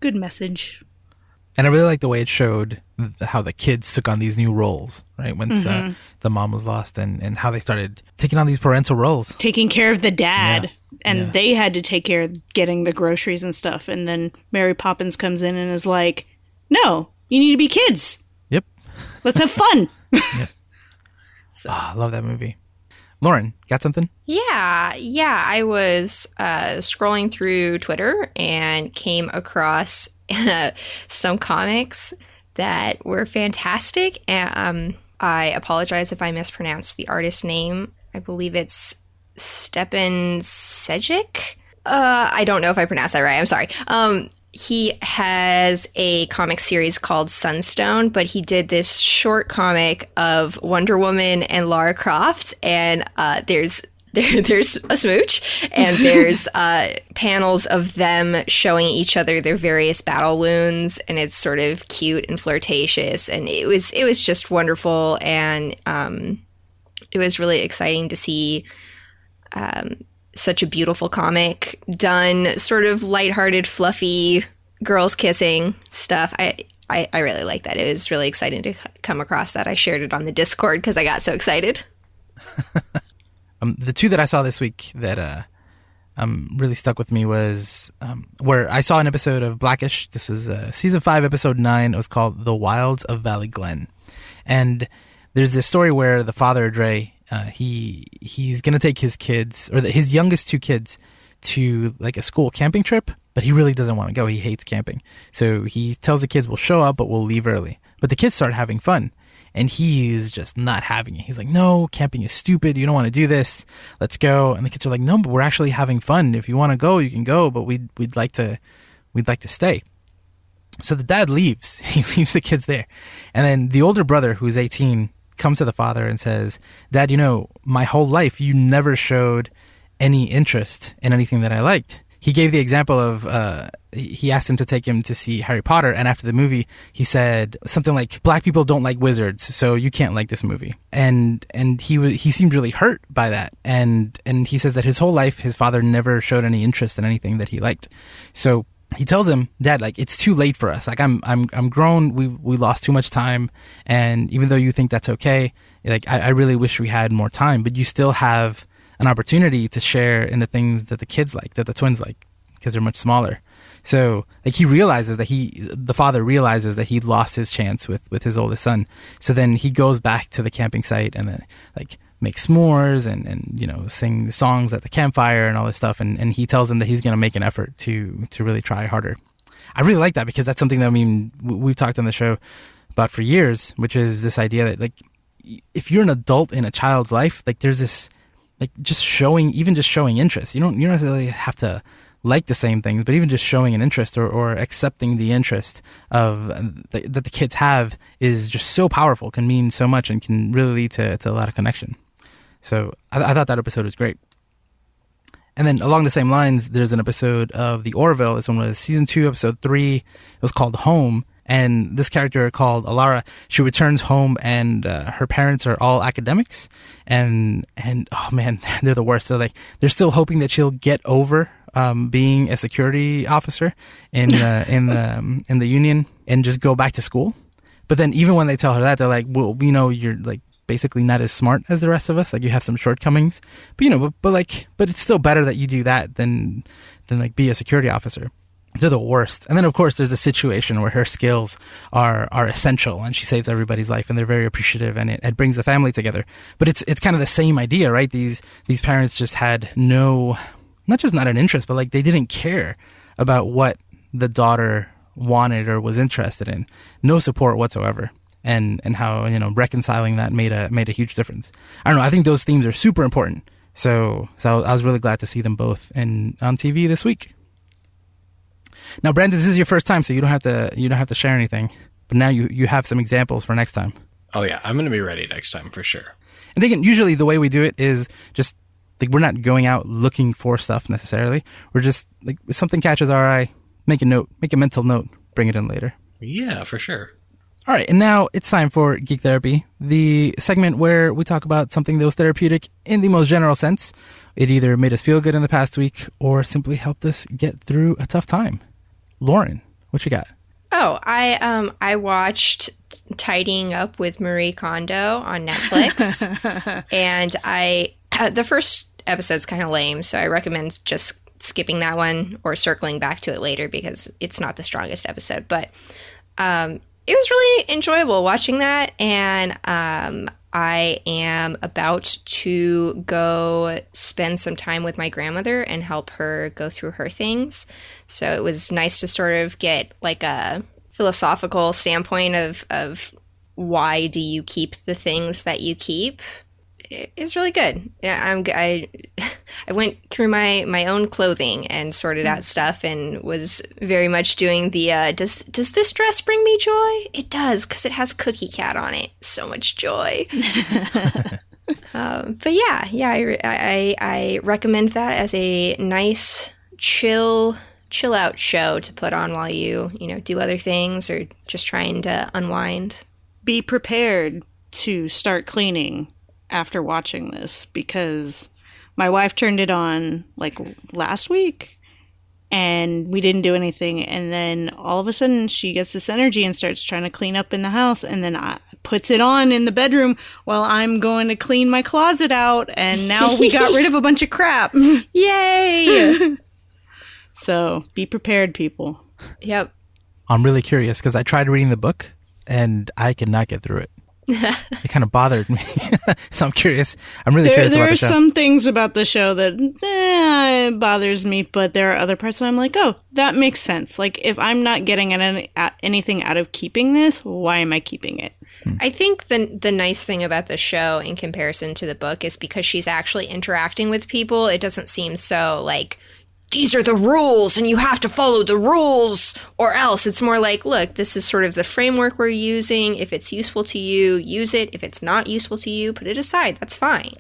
good message. And I really like the way it showed th- how the kids took on these new roles, right? Once the, the mom was lost and, and how they started taking on these parental roles. taking care of the dad Yeah. and Yeah. they had to take care of getting the groceries and stuff and then mary poppins comes in and is like no you need to be kids Yep. let's have fun Ah, I love that movie. Lauren, got something? Yeah, yeah. I was uh, scrolling through Twitter and came across some comics that were fantastic. And, um, I apologize if I mispronounced the artist's name. I believe it's Stjepan Sejic. Uh, I don't know if I pronounced that right. I'm sorry. Um, he has a comic series called Sunstone, but he did this short comic of Wonder Woman and Lara Croft, and uh, there's there, there's a smooch, and there's uh, panels of them showing each other their various battle wounds, and it's sort of cute and flirtatious, and it was it was just wonderful, and um, it was really exciting to see um, such a beautiful comic done, sort of lighthearted, fluffy girls kissing stuff. I I, I really like that. It was really exciting to come across that. I shared it on the Discord because I got so excited. Um, the two that I saw this week that uh, um, really stuck with me was um, where I saw an episode of Blackish. This was uh, season five, episode nine. It was called "The Wilds of Valley Glen," and there's this story where the father Dre, uh, he he's gonna take his kids or the, his youngest two kids to like a school camping trip, but he really doesn't want to go. He hates camping, so he tells the kids we'll show up, but we'll leave early. But the kids start having fun and he's just not having it. He's like, "No, camping is stupid. You don't want to do this. Let's go." And the kids are like, "No, but we're actually having fun. If you want to go, you can go, but we'd we'd like to we'd like to stay." So the dad leaves. He leaves the kids there. And then the older brother, who's 18, comes to the father and says, "Dad, you know, my whole life you never showed any interest in anything that I liked." He gave the example of uh, he asked him to take him to see Harry Potter, and after the movie, he said something like, "Black people don't like wizards, so you can't like this movie." And and he he seemed really hurt by that, and and he says that his whole life his father never showed any interest in anything that he liked. So he tells him, "Dad, like it's too late for us. Like I'm I'm I'm grown. We we lost too much time, and even though you think that's okay, like I, I really wish we had more time, but you still have." An opportunity to share in the things that the kids like, that the twins like, because they're much smaller. So like he realizes that he the father realizes that he lost his chance with with his oldest son. So then he goes back to the camping site and then like make s'mores and and you know sing songs at the campfire and all this stuff and and he tells them that he's going to make an effort to to really try harder. I really like that because that's something that I mean we've talked on the show about for years, which is this idea that like if you're an adult in a child's life, like there's this like just showing even just showing interest. You don't you don't necessarily have to like the same things, but even just showing an interest or, or accepting the interest of uh, the, that the kids have is just so powerful, can mean so much, and can really lead to, to a lot of connection. So I, I thought that episode was great. And then along the same lines, there's an episode of The Orville. This one was season two, episode three. It was called Home. And this character called Alara, she returns home and uh, her parents are all academics. And, and oh man, they're the worst. So like, they're still hoping that she'll get over um, being a security officer in the in the um, in the union and just go back to school. But then even when they tell her that, they're like, "Well, you know, you're like basically not as smart as the rest of us. Like you have some shortcomings, but you know, but, but like, but it's still better that you do that than than like be a security officer." They're the worst. And then of course there's a situation where her skills are are essential and she saves everybody's life and they're very appreciative and it, it brings the family together. But it's it's kind of the same idea, right? These these parents just had no not just not an interest, but like they didn't care about what the daughter wanted or was interested in. No support whatsoever. And and how, you know, reconciling that made a made a huge difference. I don't know, I think those themes are super important. So so I was really glad to see them both in on TV this week. Now Brandon, this is your first time, so you don't have to you don't have to share anything. But now you you have some examples for next time. Oh yeah, I'm gonna be ready next time for sure. And again, usually the way we do it is just like we're not going out looking for stuff necessarily. We're just like if something catches our eye, make a note, make a mental note, bring it in later. Yeah, for sure. All right, and now it's time for Geek Therapy, the segment where we talk about something that was therapeutic in the most general sense. It either made us feel good in the past week or simply helped us get through a tough time. Lauren, what you got? Oh, I um I watched Tidying Up with Marie Kondo on Netflix, and I uh, the first episode's kind of lame, so I recommend just skipping that one or circling back to it later because it's not the strongest episode. But um, it was really enjoyable watching that, and um, I am about to go spend some time with my grandmother and help her go through her things. So it was nice to sort of get like a philosophical standpoint of of why do you keep the things that you keep it was really good. I'm I I went through my my own clothing and sorted out stuff and was very much doing the uh, does does this dress bring me joy? It does because it has Cookie Cat on it. So much joy. um, but yeah, yeah, I, I I recommend that as a nice chill chill out show to put on while you you know do other things or just trying to unwind. Be prepared to start cleaning after watching this because my wife turned it on like last week and we didn't do anything and then all of a sudden she gets this energy and starts trying to clean up in the house and then I, puts it on in the bedroom while I'm going to clean my closet out and now we got rid of a bunch of crap. Yay! so, be prepared people. yep. I'm really curious because I tried reading the book and I could not get through it. It kind of bothered me. so I'm curious. I'm really There, curious there about are the show. some things about the show that eh, bothers me, but there are other parts where I'm like, oh, that makes sense. Like, if I'm not getting any, at anything out of keeping this, why am I keeping it? I think the the nice thing about the show in comparison to the book is because she's actually interacting with people. It doesn't seem so like these are the rules and you have to follow the rules or else. It's more like, look, this is sort of the framework we're using. If it's useful to you, use it. If it's not useful to you, put it aside. That's fine.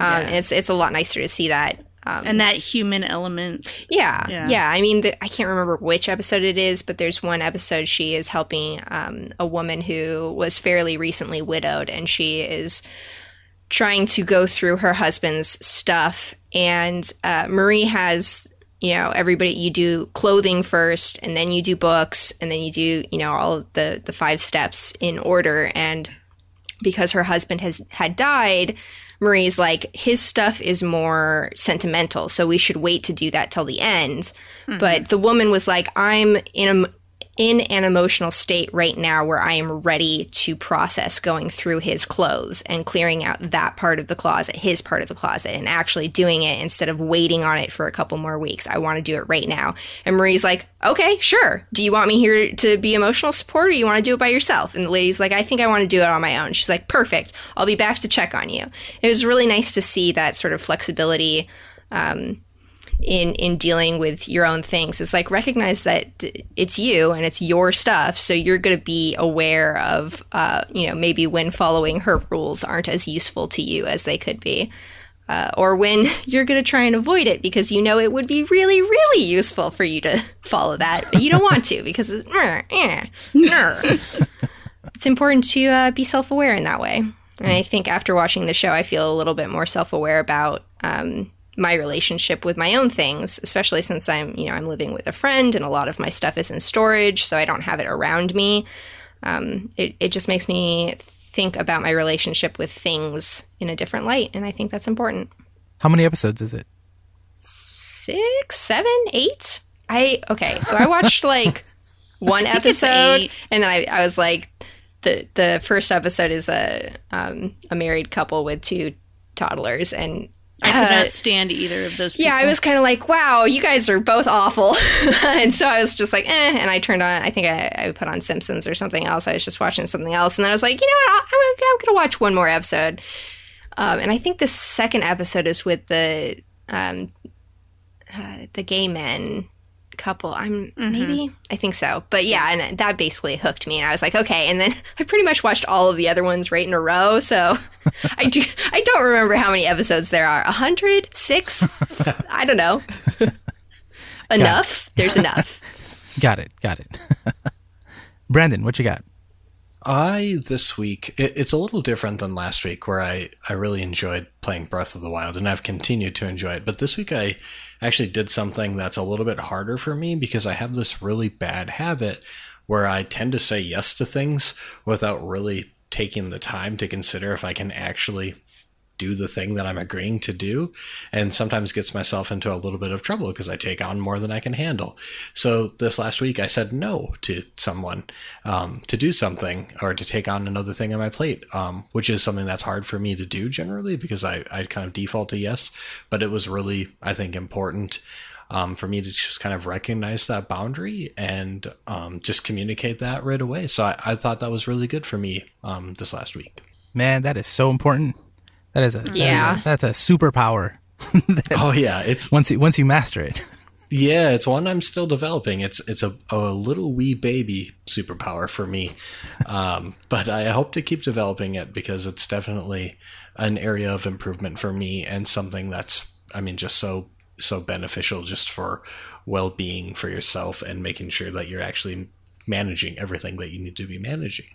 Um, it's it's a lot nicer to see that. Um, And that human element. yeah, Yeah. yeah. I mean, the, I can't remember which episode it is, but there's one episode she is helping um, a woman who was fairly recently widowed, and she is trying to go through her husband's stuff. And uh, Marie has, you know, everybody. You do clothing first, and then you do books, and then you do, you know, all the the five steps in order. And because her husband has had died, Marie's like, his stuff is more sentimental, so we should wait to do that till the end. Hmm. But the woman was like, I'm in a in an emotional state right now where I am ready to process going through his clothes and clearing out that part of the closet, his part of the closet, and actually doing it instead of waiting on it for a couple more weeks. I want to do it right now. And Marie's like, okay, sure. Do you want me here to be emotional support or you want to do it by yourself? And the lady's like, I think I want to do it on my own. She's like, perfect. I'll be back to check on you. It was really nice to see that sort of flexibility um, in in dealing with your own things. It's like recognize that it's you and it's your stuff so you're going to be aware of uh, you know maybe when following her rules aren't as useful to you as they could be uh, or when you're going to try and avoid it because you know it would be really really useful for you to follow that but you don't want to because it's, "Mer, eh, mer." it's important to uh, be self-aware in that way. And i think after watching the show i feel a little bit more self-aware about um, my relationship with my own things, especially since I'm, you know, I'm living with a friend and a lot of my stuff is in storage, so I don't have it around me. Um, it, it just makes me think about my relationship with things in a different light, and I think that's important. How many episodes is it? Six, seven, eight? I okay, so I watched like one episode, and then I, I was like, the the first episode is a um, a married couple with two toddlers, and I could not stand either of those people. yeah, I was kind of like, wow, you guys are both awful. and so I was just like, eh. And I turned on, I think I, I put on Simpsons or something else. I was just watching something else. And then I was like, you know what? I'll, I'm, I'm going to watch one more episode. Um, and I think the second episode is with the um, uh, the gay men couple. I'm mm-hmm. maybe I think so, but yeah, and that basically hooked me, and I was like, okay. And then I pretty much watched all of the other ones right in a row. So I do I don't remember how many episodes there are. A hundred, six, I don't know. enough. There's enough. Got it. Got it. Brandon, what you got? I this week it, it's a little different than last week where I I really enjoyed playing Breath of the Wild and I've continued to enjoy it. But this week I actually did something that's a little bit harder for me because I have this really bad habit where I tend to say yes to things without really taking the time to consider if I can actually do the thing that I'm agreeing to do, and sometimes gets myself into a little bit of trouble because I take on more than I can handle. So this last week, I said no to someone um, to do something or to take on another thing on my plate, um, which is something that's hard for me to do generally because I, I kind of default to yes, but it was really, I think, important. Um, for me to just kind of recognize that boundary and um, just communicate that right away. So I, I thought that was really good for me um, this last week. Man, that is so important. That is a that is a- Yeah. that's a superpower. Oh yeah, it's once you once you master it. Yeah, it's one I'm still developing. It's it's a, a little wee baby superpower for me, um, but I hope to keep developing it because it's definitely an area of improvement for me and something that's I mean just so so beneficial just for well being for yourself and making sure that you're actually managing everything that you need to be managing.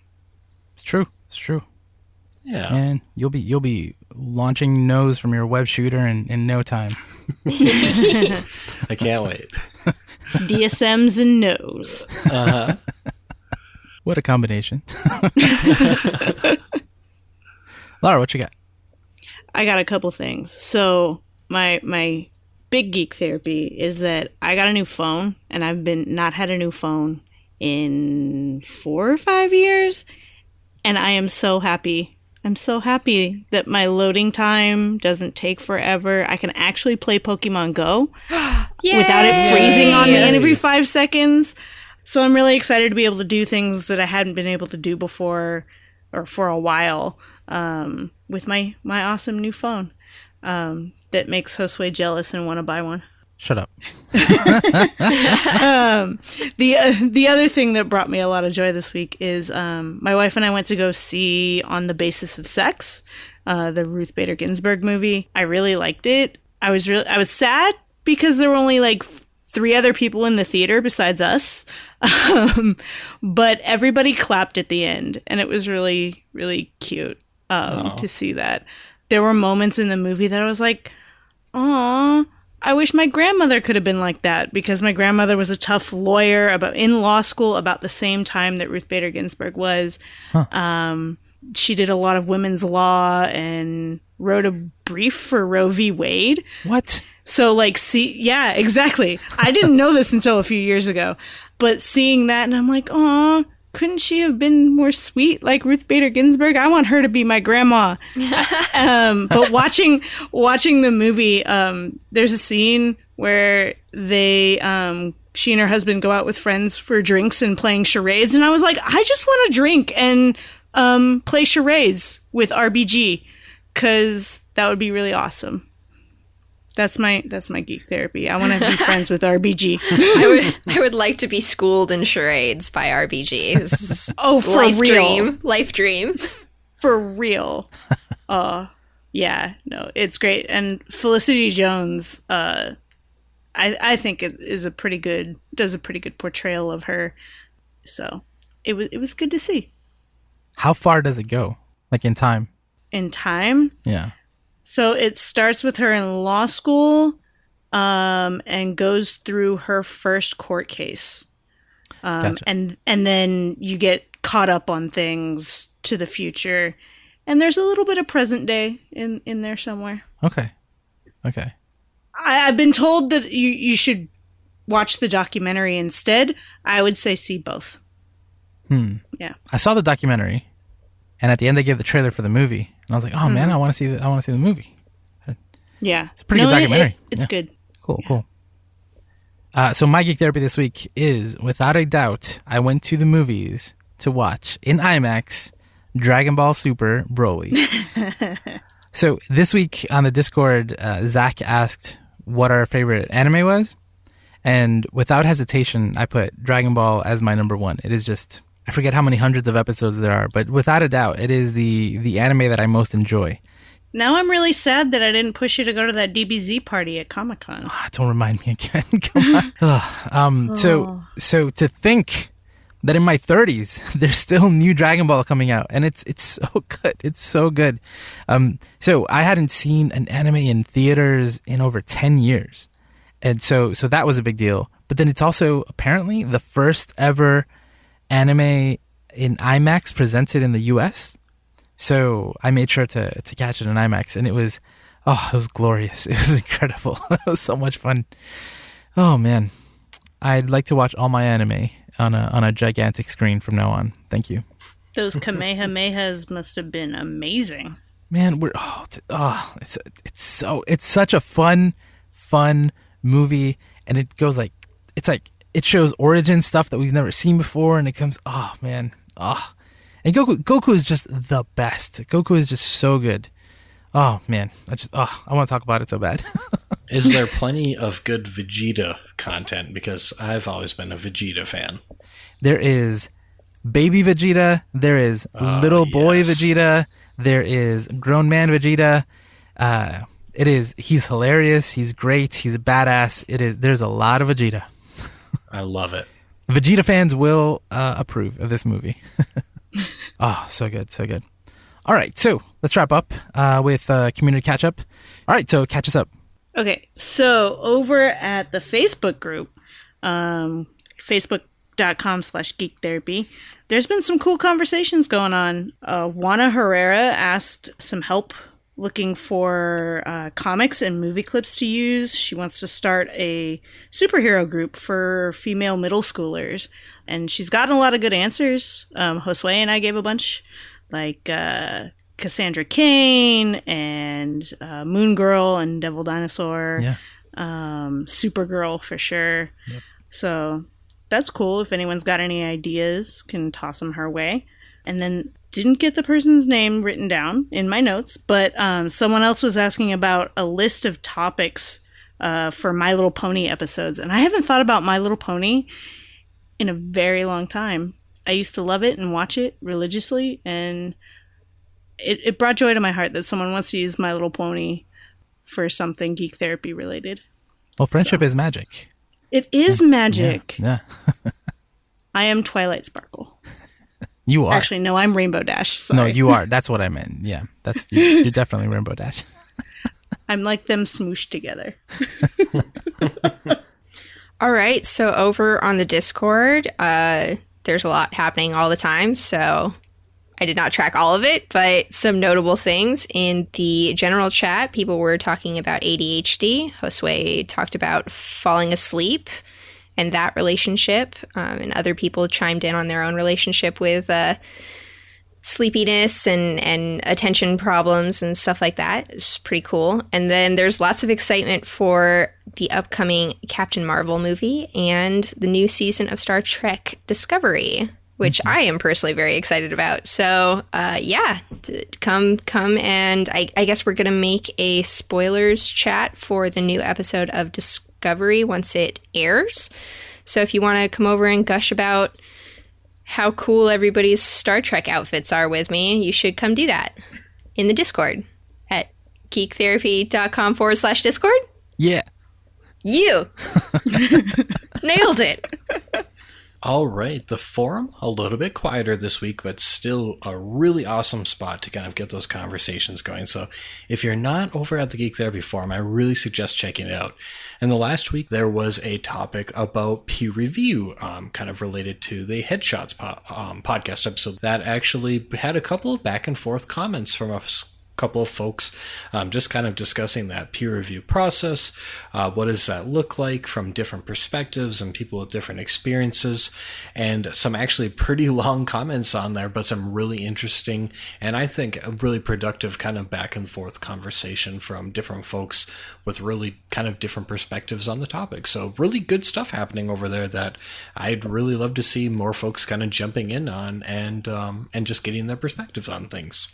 It's true. It's true. Yeah. And you'll be you'll be launching nose from your web shooter in, in no time. I can't wait. DSMs and no's. Uh-huh. What a combination. Lara, what you got? I got a couple things. So my my big geek therapy is that I got a new phone and I've been not had a new phone in four or five years, and I am so happy. I'm so happy that my loading time doesn't take forever. I can actually play Pokemon Go without it freezing on me every five seconds. So I'm really excited to be able to do things that I hadn't been able to do before or for a while um, with my, my awesome new phone um, that makes Josue jealous and want to buy one. Shut up. The uh, the other thing that brought me a lot of joy this week is um, my wife and I went to go see On the Basis of Sex, uh, the Ruth Bader Ginsburg movie. I really liked it. I was really I was sad because there were only like three other people in the theater besides us, um, but everybody clapped at the end, and it was really really cute um, to see that. There were moments in the movie that I was like, "Aw." I wish my grandmother could have been like that because my grandmother was a tough lawyer about in law school about the same time that Ruth Bader Ginsburg was. Um, she did a lot of women's law and wrote a brief for Roe v. Wade. What? So like see yeah, exactly. I didn't know this until a few years ago. But seeing that and I'm like, "Oh, couldn't she have been more sweet like Ruth Bader Ginsburg? I want her to be my grandma." um, but watching watching the movie, um, there's a scene where they um, she and her husband go out with friends for drinks and playing charades and I was like, "I just want to drink and um, play charades with RBG cuz that would be really awesome." That's my that's my geek therapy. I want to be friends with RBG. I would I would like to be schooled in charades by RBG. This Oh, for life real. dream. Life dream. For real. uh yeah, no, it's great. And Felicity Jones, uh I I think it is a pretty good does a pretty good portrayal of her. So, it was it was good to see. How far does it go? Like in time? In time, Yeah. So it starts with her in law school um, and goes through her first court case. Um, Gotcha. and and then you get caught up on things to the future. And there's a little bit of present day in, in there somewhere. Okay. Okay. I, I've been told that you, you should watch the documentary instead. I would say see both. Hmm yeah i saw the documentary, and at the end they gave the trailer for the movie, and I was like, "Oh man, I want to see the I want to see the movie." Yeah. It's a pretty good documentary. it's Yeah. good. Cool, cool. Uh, so my geek therapy this week is, without a doubt, I went to the movies to watch in IMAX Dragon Ball Super Broly. so this week on the Discord, uh, Zach asked what our favorite anime was, and without hesitation, I put Dragon Ball as my number one. It is just I forget how many hundreds of episodes there are, but without a doubt, it is the the anime that I most enjoy. Now I'm really sad that I didn't push you to go to that DBZ party at Comic Con. Ah, don't remind me again. Come on. Ugh. um, so, so to think that in my 30s there's still new Dragon Ball coming out, and it's it's so good. It's so good. Um, so I hadn't seen an anime in theaters in over 10 years, and so so that was a big deal. But then it's also apparently the first ever anime in IMAX presented in the U.S. So I made sure to to catch it in IMAX, and it was oh, it was glorious. It was incredible. it was so much fun. Oh man, I'd like to watch all my anime on a on a gigantic screen from now on. Thank you, Those Kamehamehas must have been amazing. man. We're oh, it's, oh it's it's so it's such a fun fun movie, and it goes like it's like it shows origin stuff that we've never seen before, and it comes oh man oh. And Goku, Goku is just the best. Goku is just so good. Oh man, I just oh, I want to talk about it so bad. Is there plenty of good Vegeta content? Because I've always been a Vegeta fan. There is baby Vegeta. There is little boy yes. Vegeta. There is grown man Vegeta. Uh, it is. He's hilarious. He's great. He's a badass. It is. There's a lot of Vegeta. I love it. Vegeta fans will uh, approve of this movie. oh, so good, so good. All right, so let's wrap up uh, with uh, community catch up. All right, so catch us up. Okay, so over at the Facebook group, um, facebook.com slash geek therapy, there's been some cool conversations going on. Uh, Juana Herrera asked some help looking for uh, comics and movie clips to use. She wants to start a superhero group for female middle schoolers, and she's gotten a lot of good answers. Um, Josue and I gave a bunch, like uh, Cassandra Cain and uh, Moon Girl and Devil Dinosaur Yeah. um, Supergirl for sure. So that's cool. If anyone's got any ideas, can toss them her way. And then didn't get the person's name written down in my notes, but um, someone else was asking about a list of topics uh, for My Little Pony episodes, and I haven't thought about My Little Pony in a very long time. I used to love it and watch it religiously, and it, it brought joy to my heart that someone wants to use My Little Pony for something geek therapy related. Well, friendship is magic. It is magic. Yeah, I am Twilight Sparkle. You are. Actually, no, I'm Rainbow Dash. Sorry. no, you are. That's what I meant. Yeah, that's you're, you're definitely Rainbow Dash. I'm like them smooshed together. All right, so over on the Discord, uh, there's a lot happening all the time. So I did not track all of it, but some notable things in the general chat. People were talking about ADHD. Josue talked about falling asleep and that relationship, um, and other people chimed in on their own relationship with uh, sleepiness and, and attention problems and stuff like that. It's pretty cool. And then there's lots of excitement for the upcoming Captain Marvel movie and the new season of Star Trek Discovery, which I am personally very excited about. So, uh, yeah, d- come come and I, I guess we're gonna make a spoilers chat for the new episode of Discovery once it airs. So if you want to come over and gush about how cool everybody's Star Trek outfits are with me, you should come do that in the Discord at geektherapy.com forward slash Discord. Yeah. You nailed it. All right, the forum a little bit quieter this week, but still a really awesome spot to kind of get those conversations going. So, if you're not over at the Geek Therapy forum, I really suggest checking it out. And the last week there was a topic about peer review, um, kind of related to the Headshots po- um, podcast episode that actually had a couple of back and forth comments from us couple of folks um, just kind of discussing that peer review process. Uh, what does that look like from different perspectives and people with different experiences? And some actually pretty long comments on there, but some really interesting and I think a really productive kind of back and forth conversation from different folks with really kind of different perspectives on the topic. So, really good stuff happening over there that I'd really love to see more folks kind of jumping in on and um, and just getting their perspectives on things.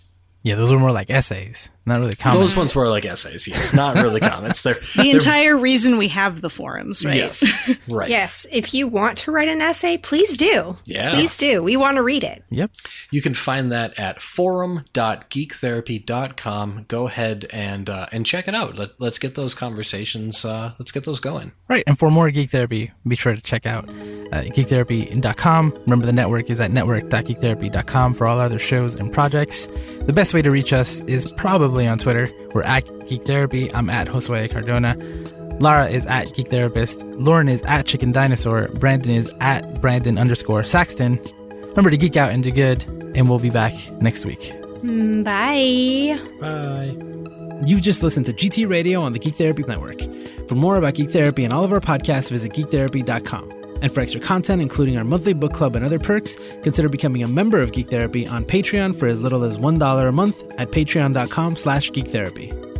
Yeah, those were more like essays, not really comments. Those ones were like essays, yes, not really comments. They're The entire reason we have the forums, right? yes, right. Yes, if you want to write an essay, please do. Yes. Please do. We want to read it. Yep. You can find that at forum.geektherapy.com. Go ahead and uh, and check it out. Let, let's get those conversations. Uh, let's get those going. Right. And for more Geek Therapy, be sure to check out uh, geektherapy.com. Remember, the network is at network.geektherapy.com for all other shows and projects. The best way to reach us is probably on Twitter. We're at Geek Therapy. I'm at Josue Cardona. Lara is at Geek Therapist. Lauren is at Chicken Dinosaur. Brandon is at Brandon underscore Saxton. Remember to geek out and do good, and we'll be back next week. Hmm, bye. Bye. You've just listened to GT Radio on the Geek Therapy Network. For more about Geek Therapy and all of our podcasts, visit geektherapy.com. And for extra content, including our monthly book club and other perks, consider becoming a member of Geek Therapy on Patreon for as little as $1 a month at patreon.com slash geektherapy.